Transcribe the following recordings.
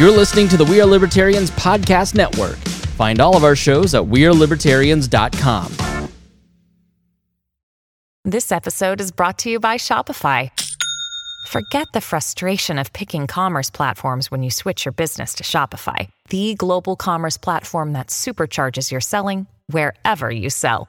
You're listening to the We Are Libertarians Podcast Network. Find all of our shows at WeareLibertarians.com. This episode is brought to you by Shopify. Forget the frustration of picking commerce platforms when you switch your business to Shopify, the global commerce platform that supercharges your selling wherever you sell.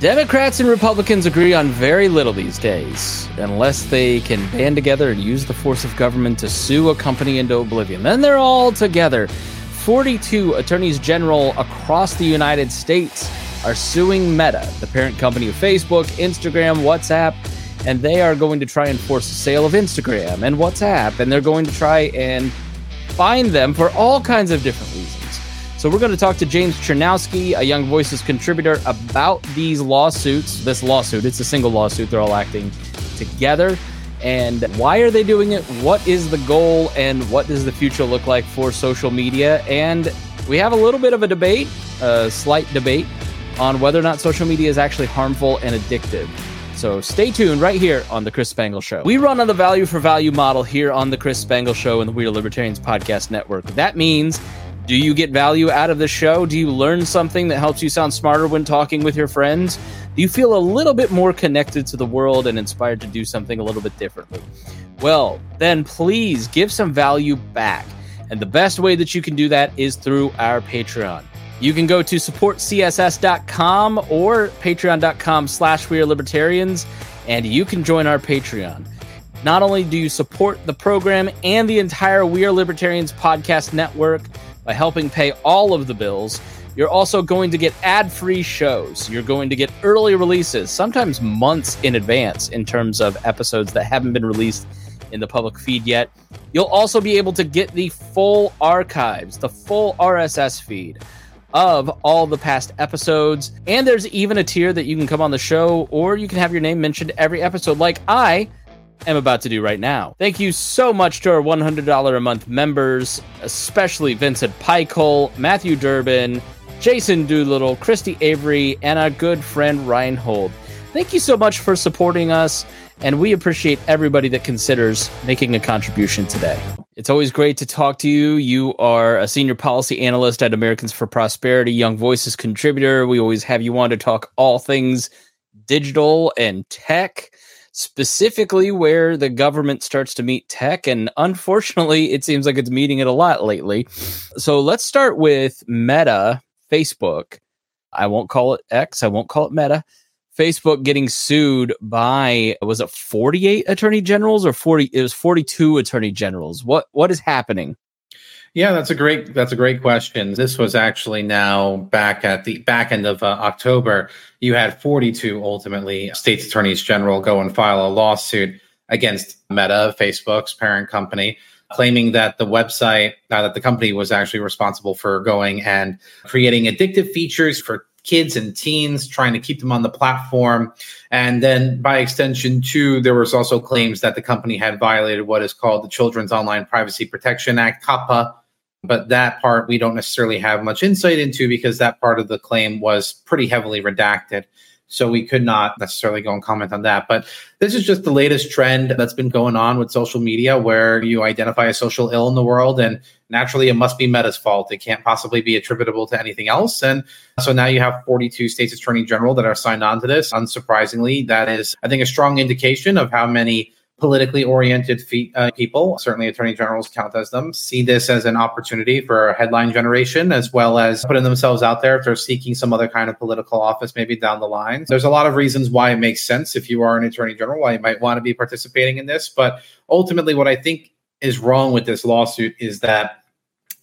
Democrats and Republicans agree on very little these days, unless they can band together and use the force of government to sue a company into oblivion. Then they're all together. 42 attorneys general across the United States are suing Meta, the parent company of Facebook, Instagram, WhatsApp, and they are going to try and force the sale of Instagram and WhatsApp, and they're going to try and find them for all kinds of different reasons. So we're going to talk to James Czerniawski, a Young Voices contributor, about these lawsuits. This lawsuit, it's a single lawsuit. They're all acting together. And why are they doing it? What is the goal? And what does the future look like for social media? And we have a little bit of a debate, a slight debate, on whether or not social media is actually harmful and addictive. So stay tuned right here on The Chris Spangle Show. We run on the value for value model here on The Chris Spangle Show and the We Are Libertarians Podcast Network. That means do you get value out of the show? Do you learn something that helps you sound smarter when talking with your friends? Do you feel a little bit more connected to the world and inspired to do something a little bit differently? Well, then please give some value back. And the best way that you can do that is through our Patreon. You can go to supportcss.com or patreon.com slash we are libertarians, and you can join our Patreon. Not only do you support the program and the entire We Are Libertarians podcast network, by helping pay all of the bills. You're also going to get ad free shows. You're going to get early releases, sometimes months in advance, in terms of episodes that haven't been released in the public feed yet. You'll also be able to get the full archives, the full RSS feed of all the past episodes. And there's even a tier that you can come on the show or you can have your name mentioned every episode, like I am about to do right now. Thank you so much to our $100 a month members, especially Vincent Pikehole, Matthew Durbin, Jason Doolittle, Christy Avery, and our good friend Reinhold. Thank you so much for supporting us, and we appreciate everybody that considers making a contribution today. It's always great to talk to you. You are a senior policy analyst at Americans for Prosperity, Young Voices contributor. We always have you on to talk all things digital and tech specifically where the government starts to meet tech. And unfortunately, it seems like it's meeting it a lot lately. So let's start with Meta, Facebook. I won't call it X, I won't call it Meta. Facebook getting sued by was it 48 attorney generals or 40 it was 42 attorney generals. What what is happening? Yeah, that's a great that's a great question. This was actually now back at the back end of uh, October. You had 42 ultimately states attorneys general go and file a lawsuit against Meta, Facebook's parent company, claiming that the website uh, that the company was actually responsible for going and creating addictive features for kids and teens trying to keep them on the platform and then by extension too there was also claims that the company had violated what is called the children's online privacy protection act COPPA but that part we don't necessarily have much insight into because that part of the claim was pretty heavily redacted. So we could not necessarily go and comment on that. But this is just the latest trend that's been going on with social media where you identify a social ill in the world and naturally it must be Meta's fault. It can't possibly be attributable to anything else. And so now you have 42 states attorney general that are signed on to this. Unsurprisingly, that is, I think, a strong indication of how many politically oriented fe- uh, people, certainly attorney generals count as them, see this as an opportunity for headline generation as well as putting themselves out there if they're seeking some other kind of political office maybe down the line. There's a lot of reasons why it makes sense if you are an attorney general, why you might want to be participating in this. But ultimately, what I think is wrong with this lawsuit is that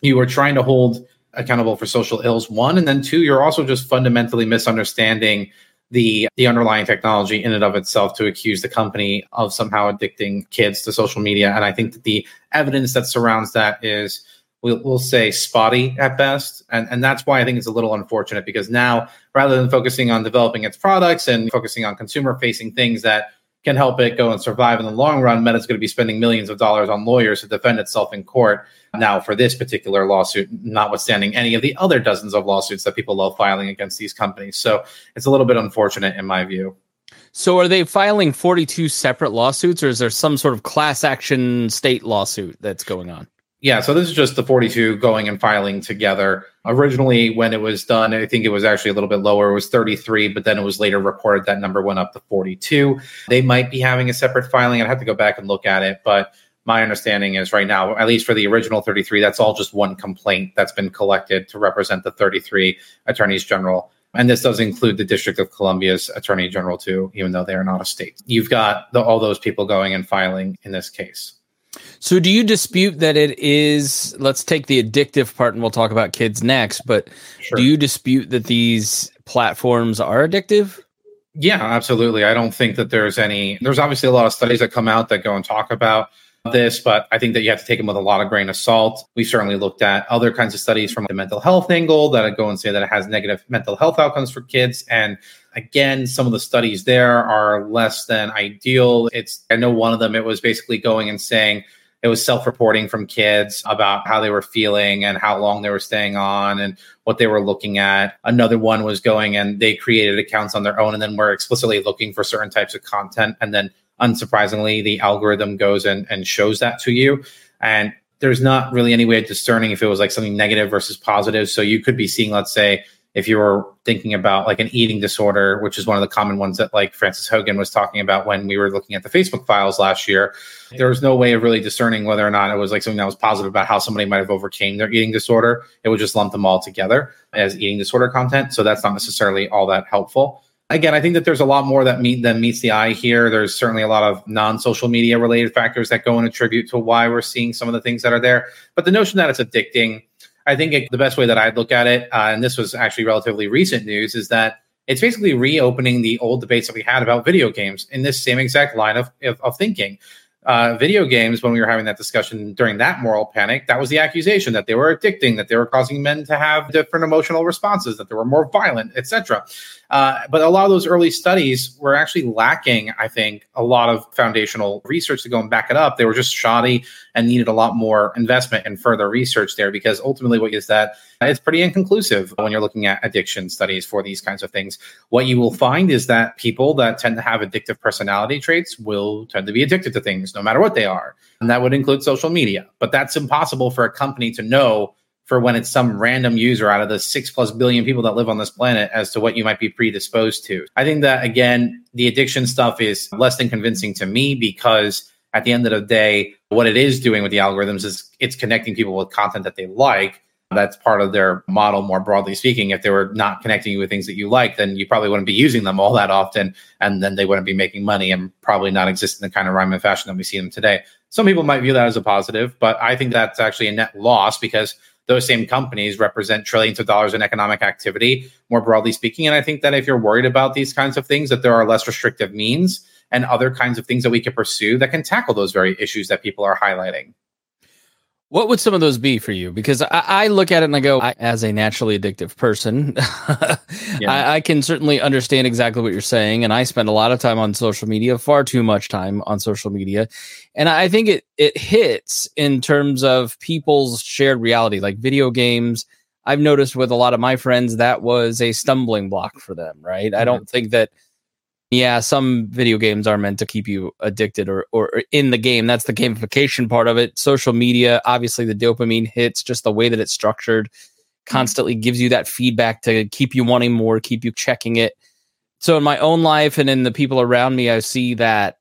you are trying to hold accountable for social ills one and then two you're also just fundamentally misunderstanding the the underlying technology in and of itself to accuse the company of somehow addicting kids to social media. And i think that the evidence that surrounds that is we'll, we'll say spotty at best. And and that's why i think it's a little unfortunate because now rather than focusing on developing its products and focusing on consumer facing things that can help it go and survive in the long run, Meta's going to be spending millions of dollars on lawyers to defend itself in court now for this particular lawsuit, notwithstanding any of the other dozens of lawsuits that people love filing against these companies. So it's a little bit unfortunate in my view. So are they filing 42 separate lawsuits or is there some sort of class action state lawsuit that's going on? Yeah, so this is just the 42 going and filing together. Originally, when it was done, I think it was actually a little bit lower. It was 33, but then it was later reported that number went up to 42. They might be having a separate filing. I'd have to go back and look at it, but my understanding is right now, at least for the original 33, that's all just one complaint that's been collected to represent the 33 attorneys general. And this does include the District of Columbia's Attorney General, too, even though they are not a state. You've got the, all those people going and filing in this case. So, do you dispute that it is? Let's take the addictive part, and we'll talk about kids next. But sure. do you dispute that these platforms are addictive? Yeah, absolutely. I don't think that there's any. There's obviously a lot of studies that come out that go and talk about this, but I think that you have to take them with a lot of grain of salt. We certainly looked at other kinds of studies from the mental health angle that go and say that it has negative mental health outcomes for kids. And again, some of the studies there are less than ideal. It's I know one of them it was basically going and saying it was self-reporting from kids about how they were feeling and how long they were staying on and what they were looking at. Another one was going and they created accounts on their own and then were explicitly looking for certain types of content. And then unsurprisingly the algorithm goes and, and shows that to you. And there's not really any way of discerning if it was like something negative versus positive. So you could be seeing let's say if you were thinking about like an eating disorder, which is one of the common ones that like Frances Haugen was talking about when we were looking at the Facebook files last year, there was no way of really discerning whether or not it was like something that was positive about how somebody might have overcame their eating disorder. It would just lump them all together as eating disorder content. So that's not necessarily all that helpful. Again, I think that there's a lot more that meet than meets the eye here. There's certainly a lot of non-social media related factors that go and attribute to why we're seeing some of the things that are there. But the notion that it's addicting I think it, the best way that I'd look at it, uh, and this was actually relatively recent news, is that it's basically reopening the old debates that we had about video games in this same exact line of, of, of thinking. Uh, video games, when we were having that discussion during that moral panic, that was the accusation that they were addicting, that they were causing men to have different emotional responses, that they were more violent, etc. Uh, but a lot of those early studies were actually lacking, I think, a lot of foundational research to go and back it up. They were just shoddy and needed a lot more investment and further research there because ultimately, what is that? It's pretty inconclusive when you're looking at addiction studies for these kinds of things. What you will find is that people that tend to have addictive personality traits will tend to be addicted to things no matter what they are. And that would include social media. But that's impossible for a company to know for when it's some random user out of the six plus billion people that live on this planet as to what you might be predisposed to. I think that, again, the addiction stuff is less than convincing to me because at the end of the day, what it is doing with the algorithms is it's connecting people with content that they like. That's part of their model, more broadly speaking. If they were not connecting you with things that you like, then you probably wouldn't be using them all that often. And then they wouldn't be making money and probably not exist in the kind of rhyme and fashion that we see them today. Some people might view that as a positive, but I think that's actually a net loss because those same companies represent trillions of dollars in economic activity, more broadly speaking. And I think that if you're worried about these kinds of things, that there are less restrictive means and other kinds of things that we can pursue that can tackle those very issues that people are highlighting. What would some of those be for you? Because I, I look at it and I go, I, as a naturally addictive person, yeah. I, I, can certainly understand exactly what you're saying. And I spend a lot of time on social media, far too much time on social media. And I think it, it hits in terms of people's shared reality, like video games. I've noticed with a lot of my friends that was a stumbling block for them, right? Mm-hmm. I don't think that yeah, some video games are meant to keep you addicted or, or in the game. That's the gamification part of it. Social media, obviously, the dopamine hits, just the way that it's structured, constantly gives you that feedback to keep you wanting more, keep you checking it. So, in my own life and in the people around me, I see that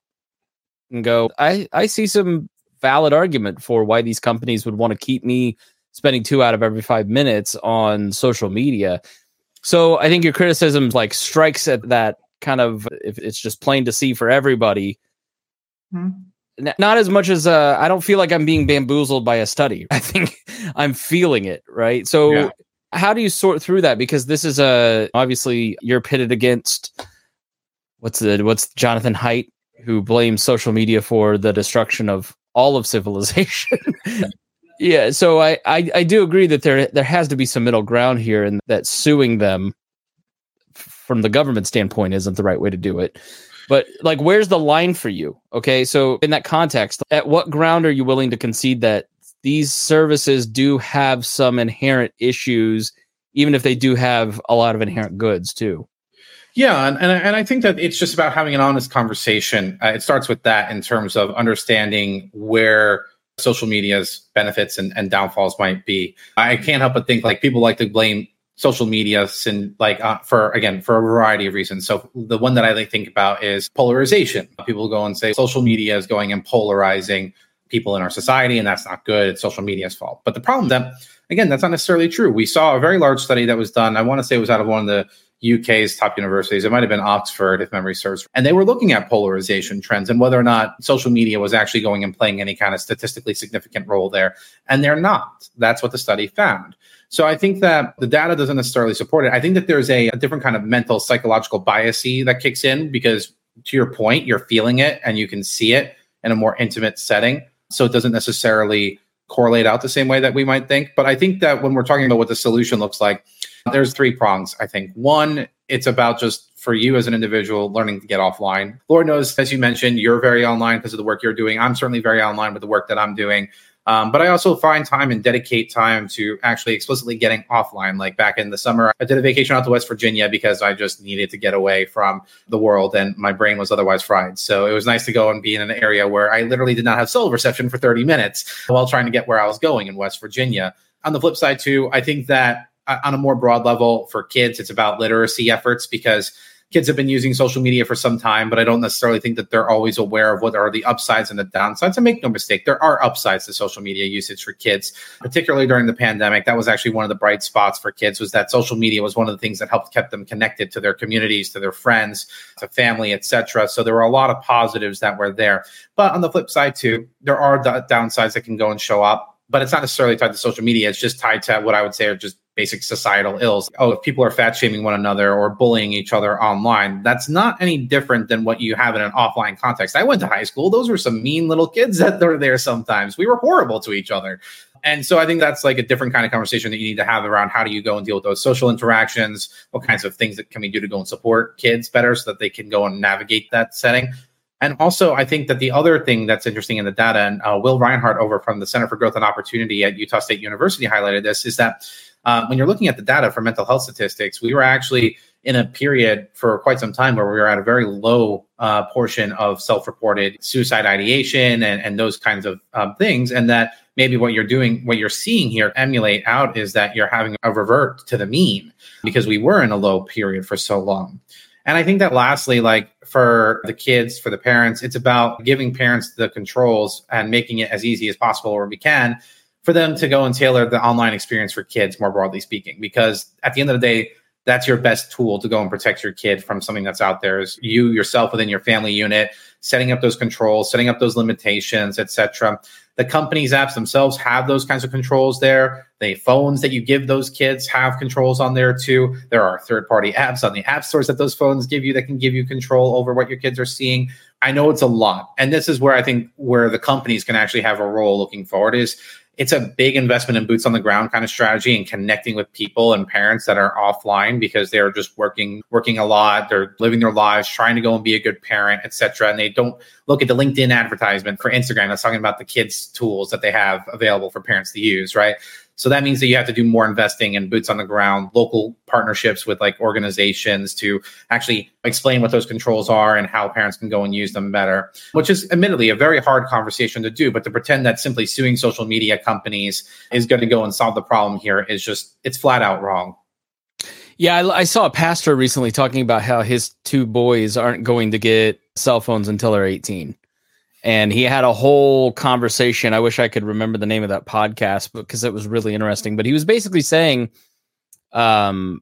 and go, I, I see some valid argument for why these companies would want to keep me spending two out of every five minutes on social media. So, I think your criticism like strikes at that kind of if it's just plain to see for everybody. Hmm. not as much as uh, I don't feel like I'm being bamboozled by a study. I think I'm feeling it, right? So yeah. how do you sort through that? Because this is a obviously you're pitted against what's the what's Jonathan Haidt who blames social media for the destruction of all of civilization. yeah, so I, I I do agree that there there has to be some middle ground here, and that suing them from the government standpoint isn't the right way to do it. But like, where's the line for you? Okay, so in that context, at what ground are you willing to concede that these services do have some inherent issues, even if they do have a lot of inherent goods too? Yeah, and, and, and I think that it's just about having an honest conversation. Uh, it starts with that in terms of understanding where social media's benefits and, and downfalls might be. I can't help but think like people like to blame social media and like uh, for again for a variety of reasons. So the one that i like think about is polarization. People go and say social media is going and polarizing people in our society and that's not good. It's social media's fault. But the problem that again that's not necessarily true. We saw a very large study that was done. I want to say it was out of one of the UK's top universities. It might have been Oxford, if memory serves. And they were looking at polarization trends and whether or not social media was actually going and playing any kind of statistically significant role there. And they're not. That's what the study found. So I think that the data doesn't necessarily support it. I think that there's a, a different kind of mental psychological biasy that kicks in because to your point, you're feeling it and you can see it in a more intimate setting. So it doesn't necessarily correlate out the same way that we might think. But I think that when we're talking about what the solution looks like, there's three prongs, I think. One, it's about just for you as an individual learning to get offline. Lord knows, as you mentioned, you're very online because of the work you're doing. I'm certainly very online with the work that I'm doing. Um, but I also find time and dedicate time to actually explicitly getting offline. Like back in the summer, I did a vacation out to West Virginia because I just needed to get away from the world and my brain was otherwise fried. So it was nice to go and be in an area where I literally did not have cell reception for 30 minutes while trying to get where I was going in West Virginia. On the flip side, too, I think that on a more broad level for kids, it's about literacy efforts because kids have been using social media for some time, but I don't necessarily think that they're always aware of what are the upsides and the downsides. And make no mistake, there are upsides to social media usage for kids, particularly during the pandemic. That was actually one of the bright spots for kids was that social media was one of the things that helped kept them connected to their communities, to their friends, to family, etc. So there were a lot of positives that were there. But on the flip side too, there are downsides that can go and show up but it's not necessarily tied to social media. It's just tied to what I would say are just basic societal ills. Oh, if people are fat shaming one another or bullying each other online, that's not any different than what you have in an offline context. I went to high school. Those were some mean little kids that were there sometimes. We were horrible to each other. And so I think that's like a different kind of conversation that you need to have around how do you go and deal with those social interactions? What kinds of things that can we do to go and support kids better so that they can go and navigate that setting? And also, I think that the other thing that's interesting in the data, and uh, Will Rinehart over from the Center for Growth and Opportunity at Utah State University highlighted this, is that um, when you're looking at the data for mental health statistics, we were actually in a period for quite some time where we were at a very low uh, portion of self-reported suicide ideation and, and those kinds of um, things and that maybe what you're doing what you're seeing here emulate out is that you're having a revert to the mean because we were in a low period for so long. And i think that lastly like for the kids for the parents it's about giving parents the controls and making it as easy as possible where we can for them to go and tailor the online experience for kids, more broadly speaking, because at the end of the day, that's your best tool to go and protect your kid from something that's out there. Is you yourself within your family unit setting up those controls setting up those limitations etc the companies apps themselves have those kinds of controls there. The phones that you give those kids have controls on there too. There are third party apps on the app stores that those phones give you that can give you control over what your kids are seeing. I know it's a lot and this is where i think where the companies can actually have a role looking forward is it's a big investment in boots on the ground kind of strategy and connecting with people and parents that are offline because they're just working working a lot. They're living their lives trying to go and be a good parent etc and they don't look at the linkedin advertisement for instagram. That's talking about the kids tools that they have available for parents to use right so that means that you have to do more investing in boots on the ground, local partnerships with like organizations to actually explain what those controls are and how parents can go and use them better, which is admittedly a very hard conversation to do. But to pretend that simply suing social media companies is going to go and solve the problem here is just, it's flat out wrong. Yeah, I, I, saw a pastor recently talking about how his two boys aren't going to get cell phones until they're 18 and he had a whole conversation. I wish I could remember the name of that podcast because it was really interesting. But he was basically saying, um,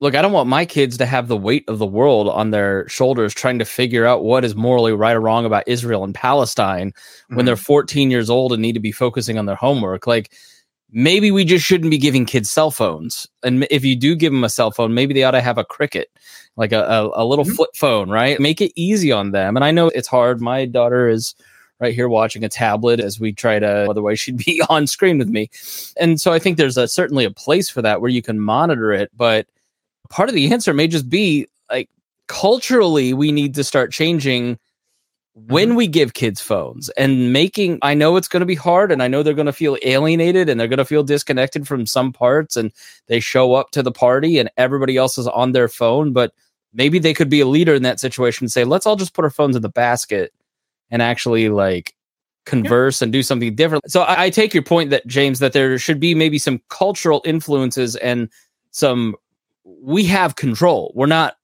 look, I don't want my kids to have the weight of the world on their shoulders trying to figure out what is morally right or wrong about Israel and Palestine mm-hmm. when they're 14 years old and need to be focusing on their homework. Like maybe we just shouldn't be giving kids cell phones. And if you do give them a cell phone, maybe they ought to have a cricket, like a, a, a little mm-hmm. flip phone, right? Make it easy on them. And I know it's hard. My daughter is right here watching a tablet as we try to otherwise she'd be on screen with me and so i think there's a certainly a place for that where you can monitor it but part of the answer may just be like culturally we need to start changing when mm-hmm. we give kids phones and making i know it's going to be hard and i know they're going to feel alienated and they're going to feel disconnected from some parts and they show up to the party and everybody else is on their phone but maybe they could be a leader in that situation and say let's all just put our phones in the basket and actually like converse yeah. and do something different so I, I take your point that james that there should be maybe some cultural influences and some we have control. We're not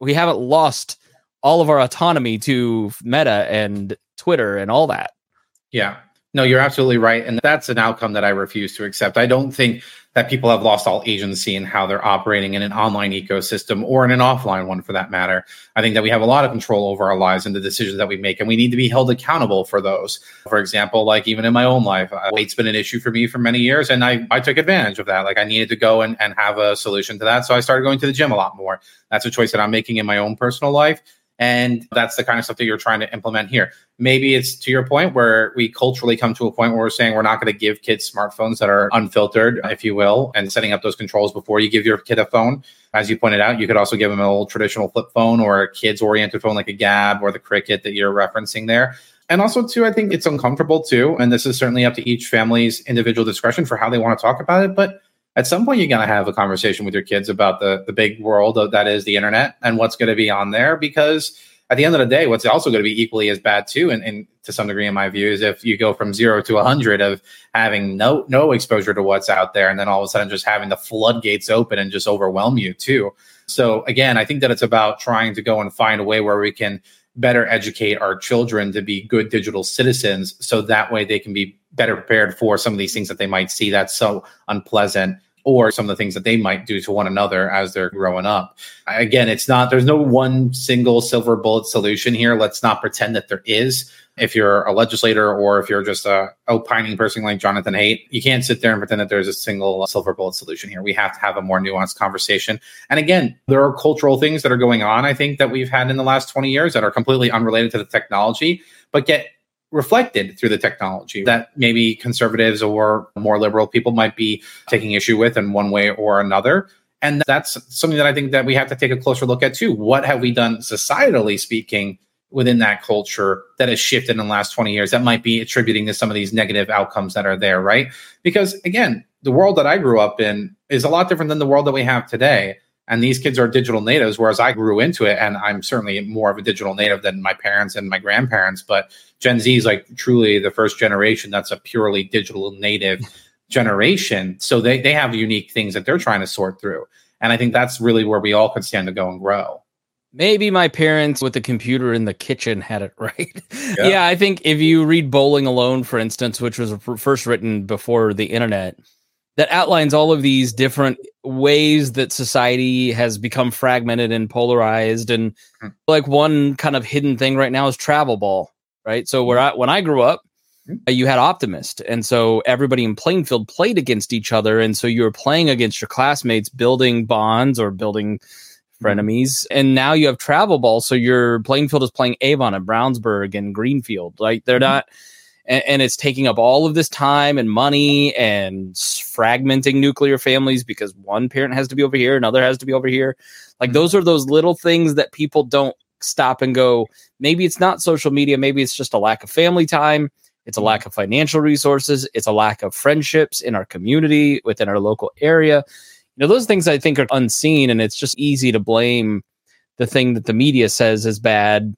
we haven't lost all of our autonomy to Meta and Twitter and all that. Yeah. No, you're absolutely right. And that's an outcome that I refuse to accept. I don't think that people have lost all agency in how they're operating in an online ecosystem or in an offline one for that matter. I think that we have a lot of control over our lives and the decisions that we make, and we need to be held accountable for those. For example, like even in my own life, uh, weight's been an issue for me for many years, and I, I took advantage of that. Like I needed to go and, and have a solution to that. So I started going to the gym a lot more. That's a choice that I'm making in my own personal life. And that's the kind of stuff that you're trying to implement here. Maybe it's to your point where we culturally come to a point where we're saying we're not going to give kids smartphones that are unfiltered, if you will, and setting up those controls before you give your kid a phone. As you pointed out, you could also give them an old traditional flip phone or a kids oriented phone like a Gabb or the Cricket that you're referencing there. And also, too, I think it's uncomfortable too. And this is certainly up to each family's individual discretion for how they want to talk about it. But at some point, you're going to have a conversation with your kids about the, the big world of, that is the internet and what's going to be on there. Because at the end of the day, what's also going to be equally as bad too, and, and to some degree, in my view, is if you go from zero to a hundred of having no no exposure to what's out there, and then all of a sudden just having the floodgates open and just overwhelm you too. So again, I think that it's about trying to go and find a way where we can better educate our children to be good digital citizens, so that way they can be better prepared for some of these things that they might see that's so unpleasant or some of the things that they might do to one another as they're growing up. Again, it's not, there's no one single silver bullet solution here. Let's not pretend that there is. If you're a legislator or if you're just a opining person like Jonathan Haidt, you can't sit there and pretend that there's a single silver bullet solution here. We have to have a more nuanced conversation. And again, there are cultural things that are going on, I think, that we've had in the last 20 years that are completely unrelated to the technology, but get reflected through the technology that maybe conservatives or more liberal people might be taking issue with in one way or another. And that's something that i think that we have to take a closer look at too. What have we done societally speaking within that culture that has shifted in the last 20 years that might be attributing to some of these negative outcomes that are there right? Because again the world that i grew up in is a lot different than the world that we have today and these kids are digital natives whereas i grew into it and i'm certainly more of a digital native than my parents and my grandparents but gen z is like truly the first generation that's a purely digital native generation so they, they have unique things that they're trying to sort through and i think that's really where we all could stand to go and grow Maybe my parents with the computer in the kitchen had it right. Yeah. yeah. I think if you read Bowling Alone, for instance, which was first written before the internet, that outlines all of these different ways that society has become fragmented and polarized and mm-hmm. like one kind of hidden thing right now is travel ball right so where hmm. i when i grew up mm-hmm. you had optimist and so everybody in plainfield played against each other and so you were playing against your classmates building bonds or building hmm. frenemies and now you have travel ball so your plainfield is playing avon and brownsburg and greenfield like they're not and, and, it's taking up all of this time and money and fragmenting nuclear families because one parent has to be over here, another has to be over here. Like mm-hmm. those are those little things that people don't stop and go. Maybe it's not social media. Maybe it's just a lack of family time. It's a mm-hmm. lack of financial resources. It's a lack of friendships in our community within our local area. You know, those things I think are unseen, and it's just easy to blame the thing that the media says is bad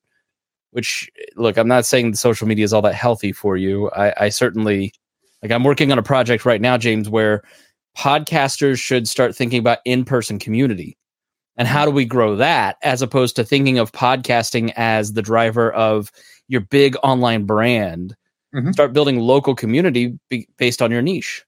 which look, I'm not saying the social media is all that healthy for you. I, I certainly like I'm working on a project right now, James, where podcasters should start thinking about in-person community and how do we grow that as opposed to thinking of podcasting as the driver of your big online brand mm-hmm. start building local community be- based on your niche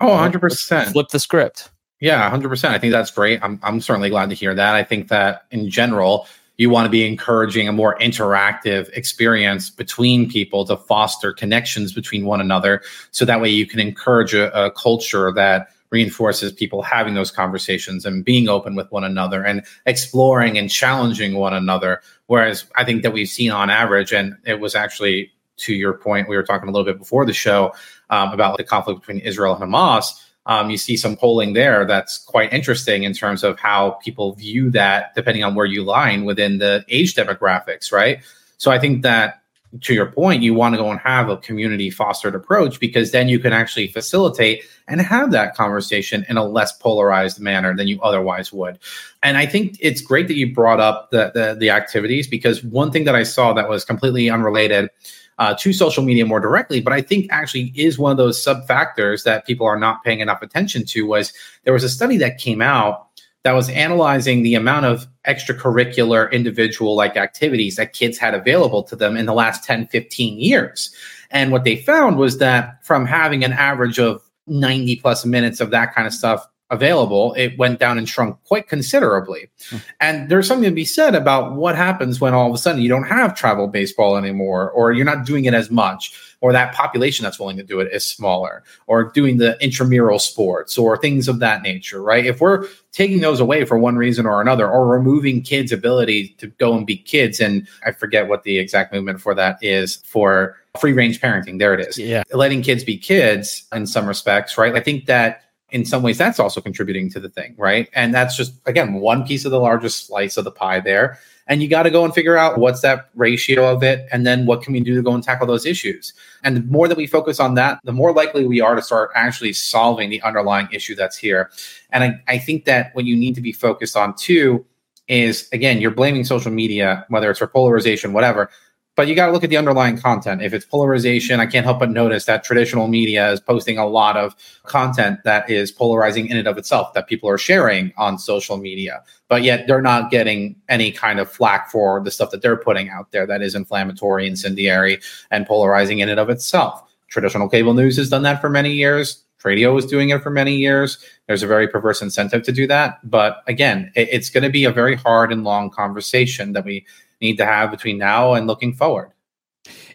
oh 100% flip the script Yeah, 100%. I think that's great. I'm, I'm certainly glad to hear that. I think that in general, you want to be encouraging a more interactive experience between people to foster connections between one another. So that way you can encourage a, a culture that reinforces people having those conversations and being open with one another and exploring and challenging one another. Whereas I think that we've seen on average, and it was actually to your point, we were talking a little bit before the show um, about the conflict between Israel and Hamas um, you see some polling there that's quite interesting in terms of how people view that, depending on where you line within the age demographics, right? So I think that to your point, you want to go and have a community fostered approach because then you can actually facilitate and have that conversation in a less polarized manner than you otherwise would. And I think it's great that you brought up the, the, the activities because one thing that I saw that was completely unrelated uh, to social media more directly, but I think actually is one of those sub factors that people are not paying enough attention to. Was there was a study that came out that was analyzing the amount of extracurricular individual like activities that kids had available to them in the last 10, 15 years. And what they found was that from having an average of 90 plus minutes of that kind of stuff available, it went down and shrunk quite considerably. Hmm. And there's something to be said about what happens when all of a sudden you don't have travel baseball anymore, or you're not doing it as much, or that population that's willing to do it is smaller, or doing the intramural sports, or things of that nature, right? If we're taking those away for one reason or another, or removing kids' ability to go and be kids, and I forget what the exact movement for that is for free range parenting. There it is. Yeah. Letting kids be kids in some respects, right? I think that in some ways that's also contributing to the thing, right? And that's just again one piece of the largest slice of the pie there. And you got to go and figure out what's that ratio of it, and then what can we do to go and tackle those issues. And the more that we focus on that, the more likely we are to start actually solving the underlying issue that's here. And I, I think that what you need to be focused on too is again, you're blaming social media, whether it's for polarization, whatever, but you got to look at the underlying content. If it's polarization, I can't help but notice that traditional media is posting a lot of content that is polarizing in and of itself that people are sharing on social media, but yet they're not getting any kind of flack for the stuff that they're putting out there that is inflammatory, incendiary, and polarizing in and of itself. Traditional cable news has done that for many years. Radio was doing it for many years. There's a very perverse incentive to do that. But again, it's going to be a very hard and long conversation that we need to have between now and looking forward.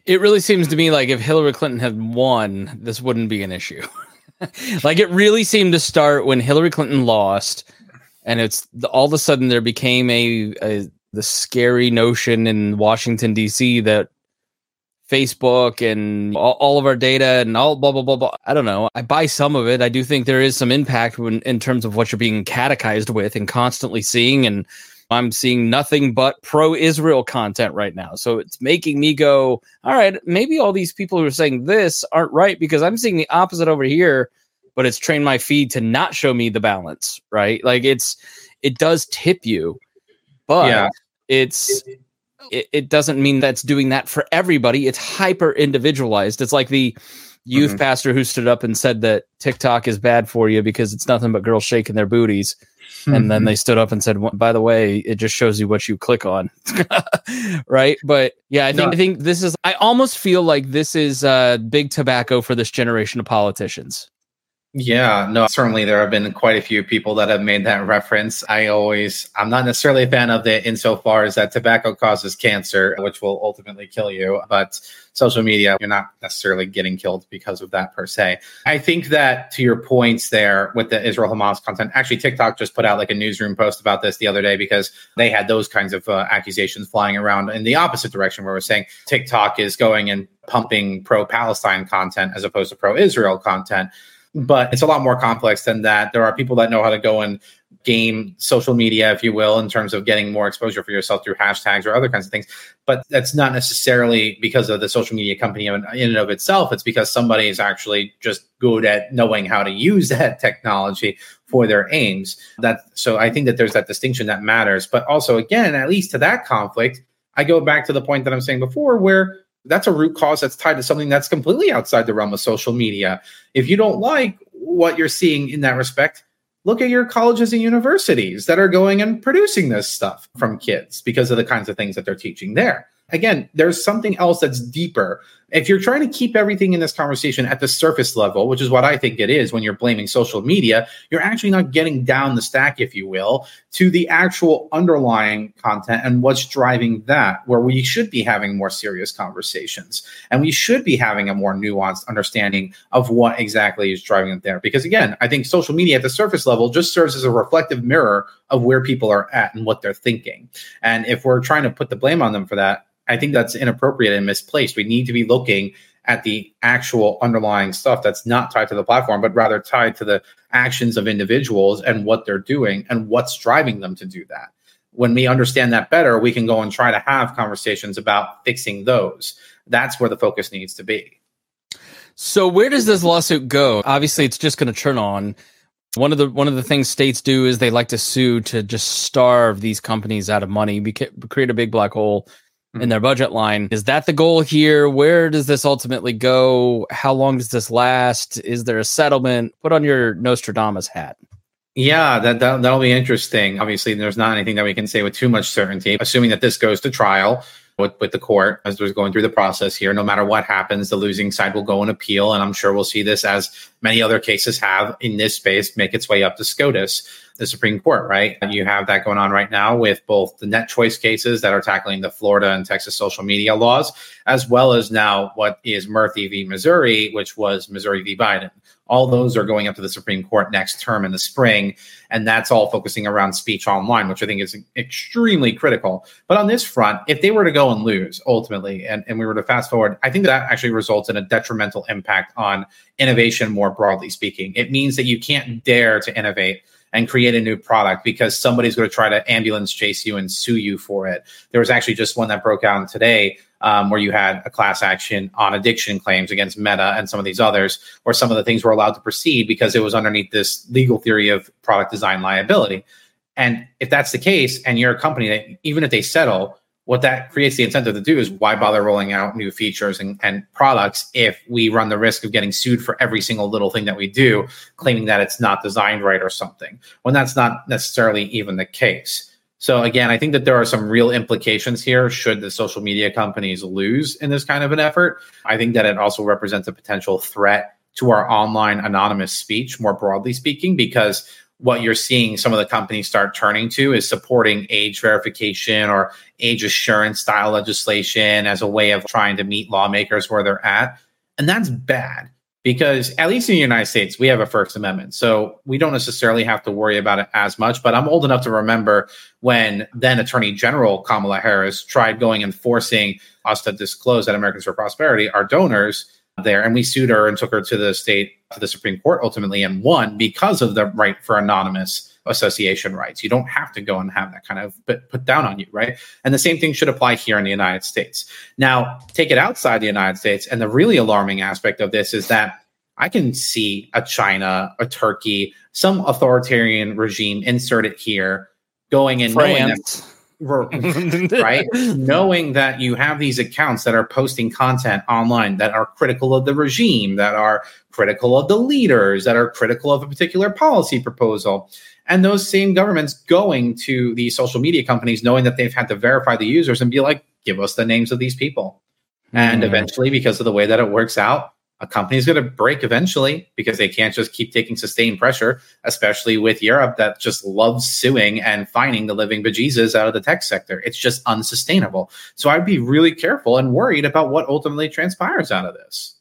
It really seems to me like if Hillary Clinton had won, this wouldn't be an issue. like it really seemed to start when Hillary Clinton lost, and it's all of a sudden there became a, a the scary notion in Washington D.C. that Facebook and all, all, of our data and all blah blah blah blah. I don't know. I buy some of it. I do think there is some impact when, in terms of what you're being catechized with and constantly seeing and I'm seeing nothing but pro Israel content right now. So it's making me go, all right, maybe all these people who are saying this aren't right because I'm seeing the opposite over here, but it's trained my feed to not show me the balance, right? Like it's, it does tip you, but yeah. it's, it, it doesn't mean that's doing that for everybody. It's hyper individualized. It's like the, youth mm-hmm. pastor who stood up and said that TikTok is bad for you because it's nothing but girls shaking their booties and then they stood up and said by the way it just shows you what you click on. Right? But yeah i think no. i think this is i almost feel like this is uh big tobacco for this generation of politicians yeah, no, certainly there have been quite a few people that have made that reference. I always, I'm not necessarily a fan of it insofar as that tobacco causes cancer, which will ultimately kill you. But social media, you're not necessarily getting killed because of that per se. I think that to your points there with the Israel Hamas content, actually, TikTok just put out like a newsroom post about this the other day because they had those kinds of uh, accusations flying around in the opposite direction, where we're saying TikTok is going and pumping pro Palestine content as opposed to pro Israel content but it's a lot more complex than that. There are people that know how to go and game social media, if you will, in terms of getting more exposure for yourself through hashtags or other kinds of things. But that's not necessarily because of the social media company in and of itself. It's because somebody is actually just good at knowing how to use that technology for their aims. That so I think that there's that distinction that matters. But also, again, at least to that conflict, I go back to the point that I'm saying before, where that's a root cause that's tied to something that's completely outside the realm of social media. If you don't like what you're seeing in that respect, look at your colleges and universities that are going and producing this stuff from kids because of the kinds of things that they're teaching there. Again, there's something else that's deeper if you're trying to keep everything in this conversation at the surface level, which is what I think it is when you're blaming social media, you're actually not getting down the stack, if you will, to the actual underlying content and what's driving that, where we should be having more serious conversations and we should be having a more nuanced understanding of what exactly is driving it there. Because again, I think social media at the surface level just serves as a reflective mirror of where people are at and what they're thinking. And if we're trying to put the blame on them for that, I think that's inappropriate and misplaced. We need to be looking at the actual underlying stuff that's not tied to the platform, but rather tied to the actions of individuals and what they're doing and what's driving them to do that. When we understand that better, we can go and try to have conversations about fixing those. That's where the focus needs to be. So where does this lawsuit go? Obviously, it's just going to turn on. One of the one of the things states do is they like to sue to just starve these companies out of money, create a big black hole in mm-hmm. their budget line. Is that the goal here? Where does this ultimately go? How long does this last? Is there a settlement? Put on your Nostradamus hat. Yeah, that, that that'll be interesting. Obviously, there's not anything that we can say with too much certainty. Assuming that this goes to trial with, with the court as we're going through the process here, no matter what happens, the losing side will go and appeal, and I'm sure we'll see this as many other cases have in this space make its way up to SCOTUS the Supreme Court, right? You have that going on right now with both the NetChoice cases that are tackling the Florida and Texas social media laws, as well as now what is Murthy v. Missouri, which was Missouri v. Biden. All those are going up to the Supreme Court next term in the spring. And that's all focusing around speech online, which I think is extremely critical. But on this front, if they were to go and lose ultimately, and, and we were to fast forward, I think that actually results in a detrimental impact on innovation more broadly speaking. It means that you can't dare to innovate and create a new product because somebody's going to try to ambulance chase you and sue you for it. There was actually just one that broke out today um, where you had a class action on addiction claims against Meta and some of these others, where some of the things were allowed to proceed because it was underneath this legal theory of product design liability. And if that's the case, and you're a company that even if they settle, what that creates the incentive to do is why bother rolling out new features and, and products if we run the risk of getting sued for every single little thing that we do, claiming that it's not designed right or something, when that's not necessarily even the case. So again, I think that there are some real implications here should the social media companies lose in this kind of an effort. I think that it also represents a potential threat to our online anonymous speech, more broadly speaking, because what you're seeing some of the companies start turning to is supporting age verification or age assurance style legislation as a way of trying to meet lawmakers where they're at. And that's bad because, at least in the United States, we have a First Amendment. So we don't necessarily have to worry about it as much. But I'm old enough to remember when then Attorney General Kamala Harris tried going and forcing us to disclose that Americans for Prosperity our donors there. And we sued her and took her to the state, to the Supreme Court ultimately and won because of the right for anonymous association rights. You don't have to go and have that kind of put, put down on you, right? And the same thing should apply here in the United States. Now, take it outside the United States. And the really alarming aspect of this is that I can see a China, a Turkey, some authoritarian regime inserted here going knowing that right? Knowing that you have these accounts that are posting content online that are critical of the regime, that are critical of the leaders, that are critical of a particular policy proposal. And those same governments going to these social media companies, knowing that they've had to verify the users and be like, give us the names of these people. Mm. And eventually, because of the way that it works out, a company is going to break eventually because they can't just keep taking sustained pressure, especially with Europe that just loves suing and finding the living bejesus out of the tech sector. It's just unsustainable. So I'd be really careful and worried about what ultimately transpires out of this.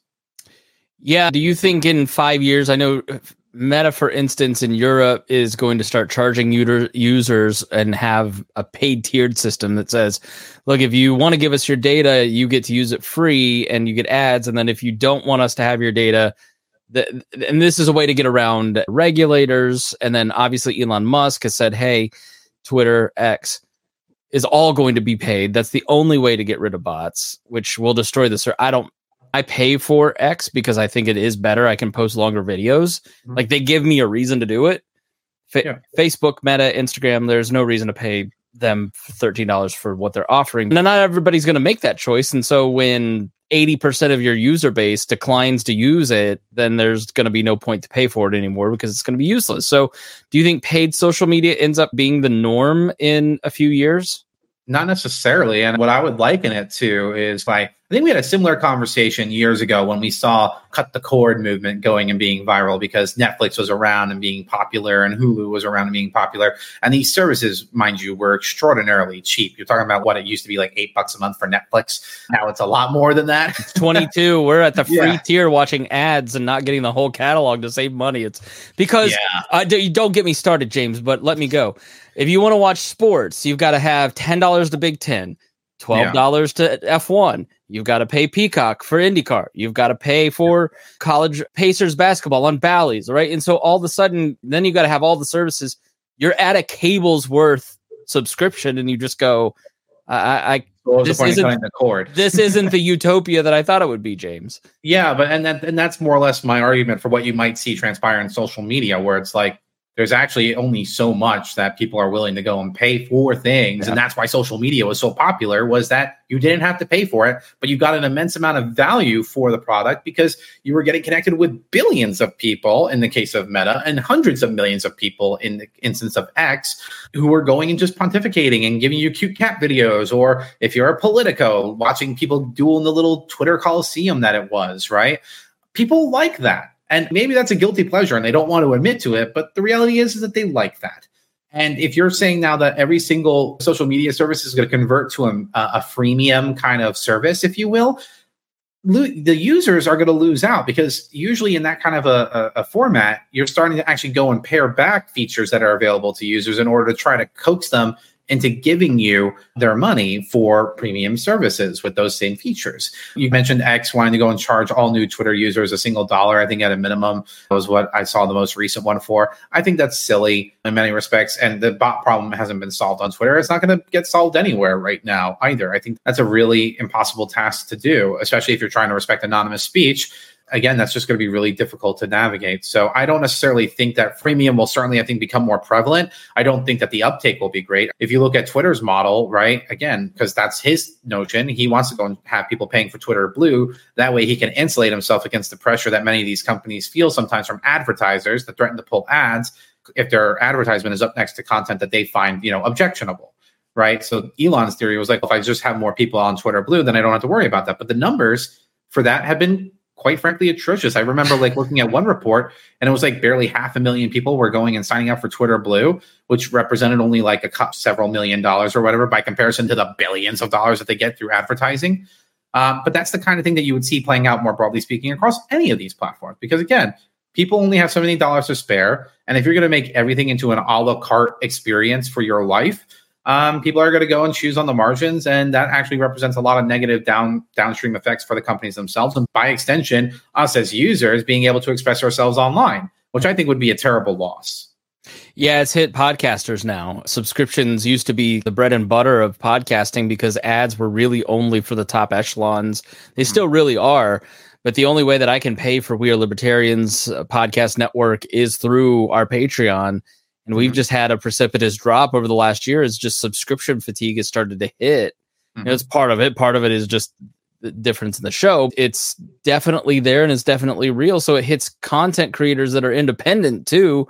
Yeah. Do you think in five years, I know uh, Meta, for instance, in Europe is going to start charging users and have a paid tiered system that says, look, if you want to give us your data, you get to use it free and you get ads. And then if you don't want us to have your data, the, and this is a way to get around regulators. And then obviously Elon Musk has said, hey, Twitter X is all going to be paid. That's the only way to get rid of bots, which will destroy the. I don't I pay for X because I think it is better. I can post longer videos. Mm-hmm. Like they give me a reason to do it. Fa- yeah. Facebook, Meta, Instagram, there's no reason to pay them $13 for what they're offering. Now, not everybody's going to make that choice. And so when 80% of your user base declines to use it, then there's going to be no point to pay for it anymore because it's going to be useless. So do you think paid social media ends up being the norm in a few years? Not necessarily. And what I would liken it to is like I think we had a similar conversation years ago when we saw cut the cord movement going and being viral because Netflix was around and being popular and Hulu was around and being popular. And these services, mind you, were extraordinarily cheap. You're talking about what it used to be like eight bucks a month for Netflix. Now it's a lot more than that. 22. We're at the free yeah. tier watching ads and not getting the whole catalog to save money. It's because yeah. uh, don't get me started, James, but let me go. If you want to watch sports, you've got to have $10 to Big Ten, $12 yeah. to F1 You've got to pay Peacock for IndyCar. You've got to pay for college Pacers basketball on Bally's, right? And so all of a sudden, then you got to have all the services. You're at a cable's worth subscription, and you just go, I, I this isn't the cord. this isn't the utopia that I thought it would be, James. Yeah, but and that and that's more or less my argument for what you might see transpire in social media, where it's like there's actually only so much that people are willing to go and pay for things. Yeah. and that's why social media was so popular was that you didn't have to pay for it but you got an immense amount of value for the product because you were getting connected with billions of people in the case of meta and hundreds of millions of people in the instance of x who were going and just pontificating and giving you cute cat videos. Or if you're a politico watching people duel in the little twitter coliseum that it was right? People like that and maybe that's a guilty pleasure and they don't want to admit to it, but the reality is, is that they like that. And if you're saying now that every single social media service is going to convert to a, a freemium kind of service, if you will, lo- the users are going to lose out because usually in that kind of a, a, a, format, you're starting to actually go and pare back features that are available to users in order to try to coax them into giving you their money for premium services with those same features. You mentioned X wanting to go and charge all new Twitter users a single dollar. I think at a minimum that was what I saw the most recent one for. I think that's silly in many respects. And the bot problem hasn't been solved on Twitter. It's not going to get solved anywhere right now either. I think that's a really impossible task to do, especially if you're trying to respect anonymous speech again, that's just going to be really difficult to navigate. So I don't necessarily think that freemium will certainly, I think, become more prevalent. I don't think that the uptake will be great. If you look at Twitter's model, right, again, because that's his notion, he wants to go and have people paying for Twitter Blue. That way he can insulate himself against the pressure that many of these companies feel sometimes from advertisers that threaten to pull ads if their advertisement is up next to content that they find, you know, objectionable right? So Elon's theory was like, if I just have more people on Twitter Blue, then I don't have to worry about that. But the numbers for that have been quite frankly atrocious. I remember like looking at one report and it was like barely half a million people were going and signing up for Twitter Blue, which represented only like a couple, several million dollars or whatever by comparison to the billions of dollars that they get through advertising. Um, but that's the kind of thing that you would see playing out more broadly speaking across any of these platforms. Because again, people only have so many dollars to spare. And if you're going to make everything into an a la carte experience for your life, um, people are going to go and choose on the margins, and that actually represents a lot of negative down downstream effects for the companies themselves, and by extension, us as users being able to express ourselves online, which I think would be a terrible loss. Yeah, it's hit podcasters now. Subscriptions used to be the bread and butter of podcasting because ads were really only for the top echelons. They mm-hmm. still really are. But the only way that I can pay for We Are Libertarians uh, podcast network is through our Patreon and we've mm-hmm. just had a precipitous drop over the last year as just subscription fatigue has started to hit. Mm-hmm. You know, it's part of it. Part of it is just the difference in the show. It's definitely there and it's definitely real. So it hits content creators that are independent too.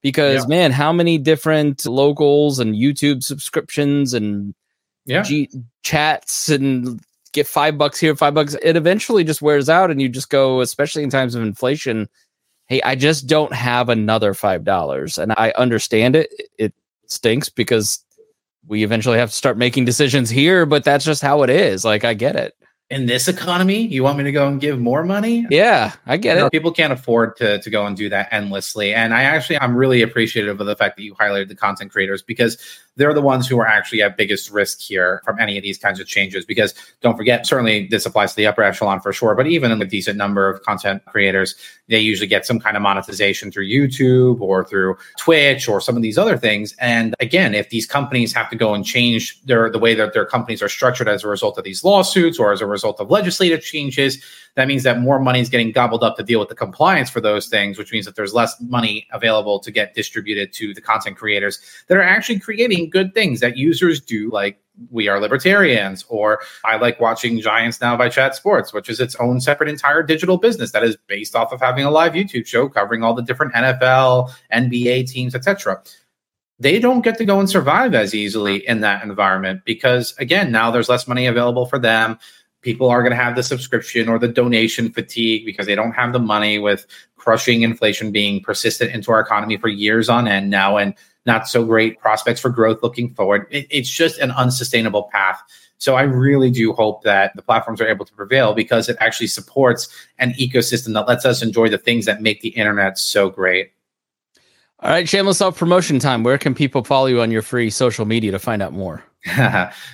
Because yeah. man, how many different locals and YouTube subscriptions and yeah. G- chats and get five bucks here, five bucks. It eventually just wears out, and you just go, especially in times of inflation hey, I just don't have another five dollars, and I understand it. It stinks because we eventually have to start making decisions here, but that's just how it is. Like I get it in this economy, you want me to go and give more money? Yeah, I get you it. Know, people can't afford to, to go and do that endlessly. And I actually, I'm really appreciative of the fact that you highlighted the content creators because they're the ones who are actually at biggest risk here from any of these kinds of changes. Because don't forget, certainly this applies to the upper echelon for sure, but even a decent number of content creators, they usually get some kind of monetization through YouTube or through Twitch or some of these other things. And again, if these companies have to go and change their the way that their companies are structured as a result of these lawsuits or as a result of legislative changes. That means that more money is getting gobbled up to deal with the compliance for those things, which means that there's less money available to get distributed to the content creators that are actually creating good things that users do, like we are libertarians, or I like watching Giants Now by Chat Sports, which is its own separate entire digital business that is based off of having a live YouTube show covering all the different NFL, NBA teams, etc they don't get to go and survive as easily in that environment because again now there's less money available for them. People are going to have the subscription or the donation fatigue because they don't have the money with crushing inflation being persistent into our economy for years on end now and not so great prospects for growth looking forward. It, it's just an unsustainable path. So I really do hope that the platforms are able to prevail because it actually supports an ecosystem that lets us enjoy the things that make the internet so great. All right, shameless self promotion time. Where can people follow you on your free social media to find out more?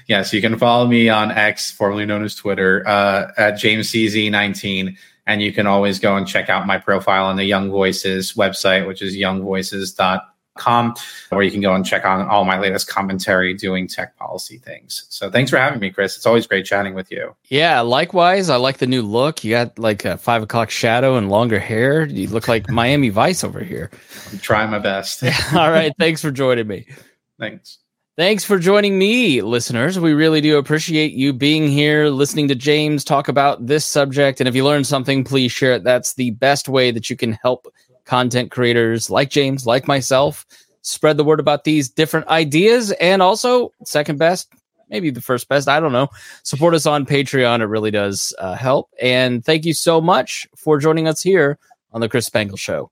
yes, you can follow me on X, formerly known as Twitter, uh, at JamesCZ19. And you can always go and check out my profile on the Young Voices website, which is youngvoices.com com, where you can go and check on all my latest commentary doing tech policy things. So thanks for having me, Chris. It's always great chatting with you. Yeah, likewise. I like the new look. You got like a five o'clock shadow and longer hair. You look like Miami Vice over here. I'm trying my best. all right. Thanks for joining me. Thanks. Thanks for joining me, listeners. We really do appreciate you being here, listening to James talk about this subject. And if you learned something, please share it. That's the best way that you can help content creators like James, like myself, spread the word about these different ideas. And also, second best, maybe the first best, I don't know. Support us on Patreon. It really does uh, help. And thank you so much for joining us here on The Chris Spangle Show.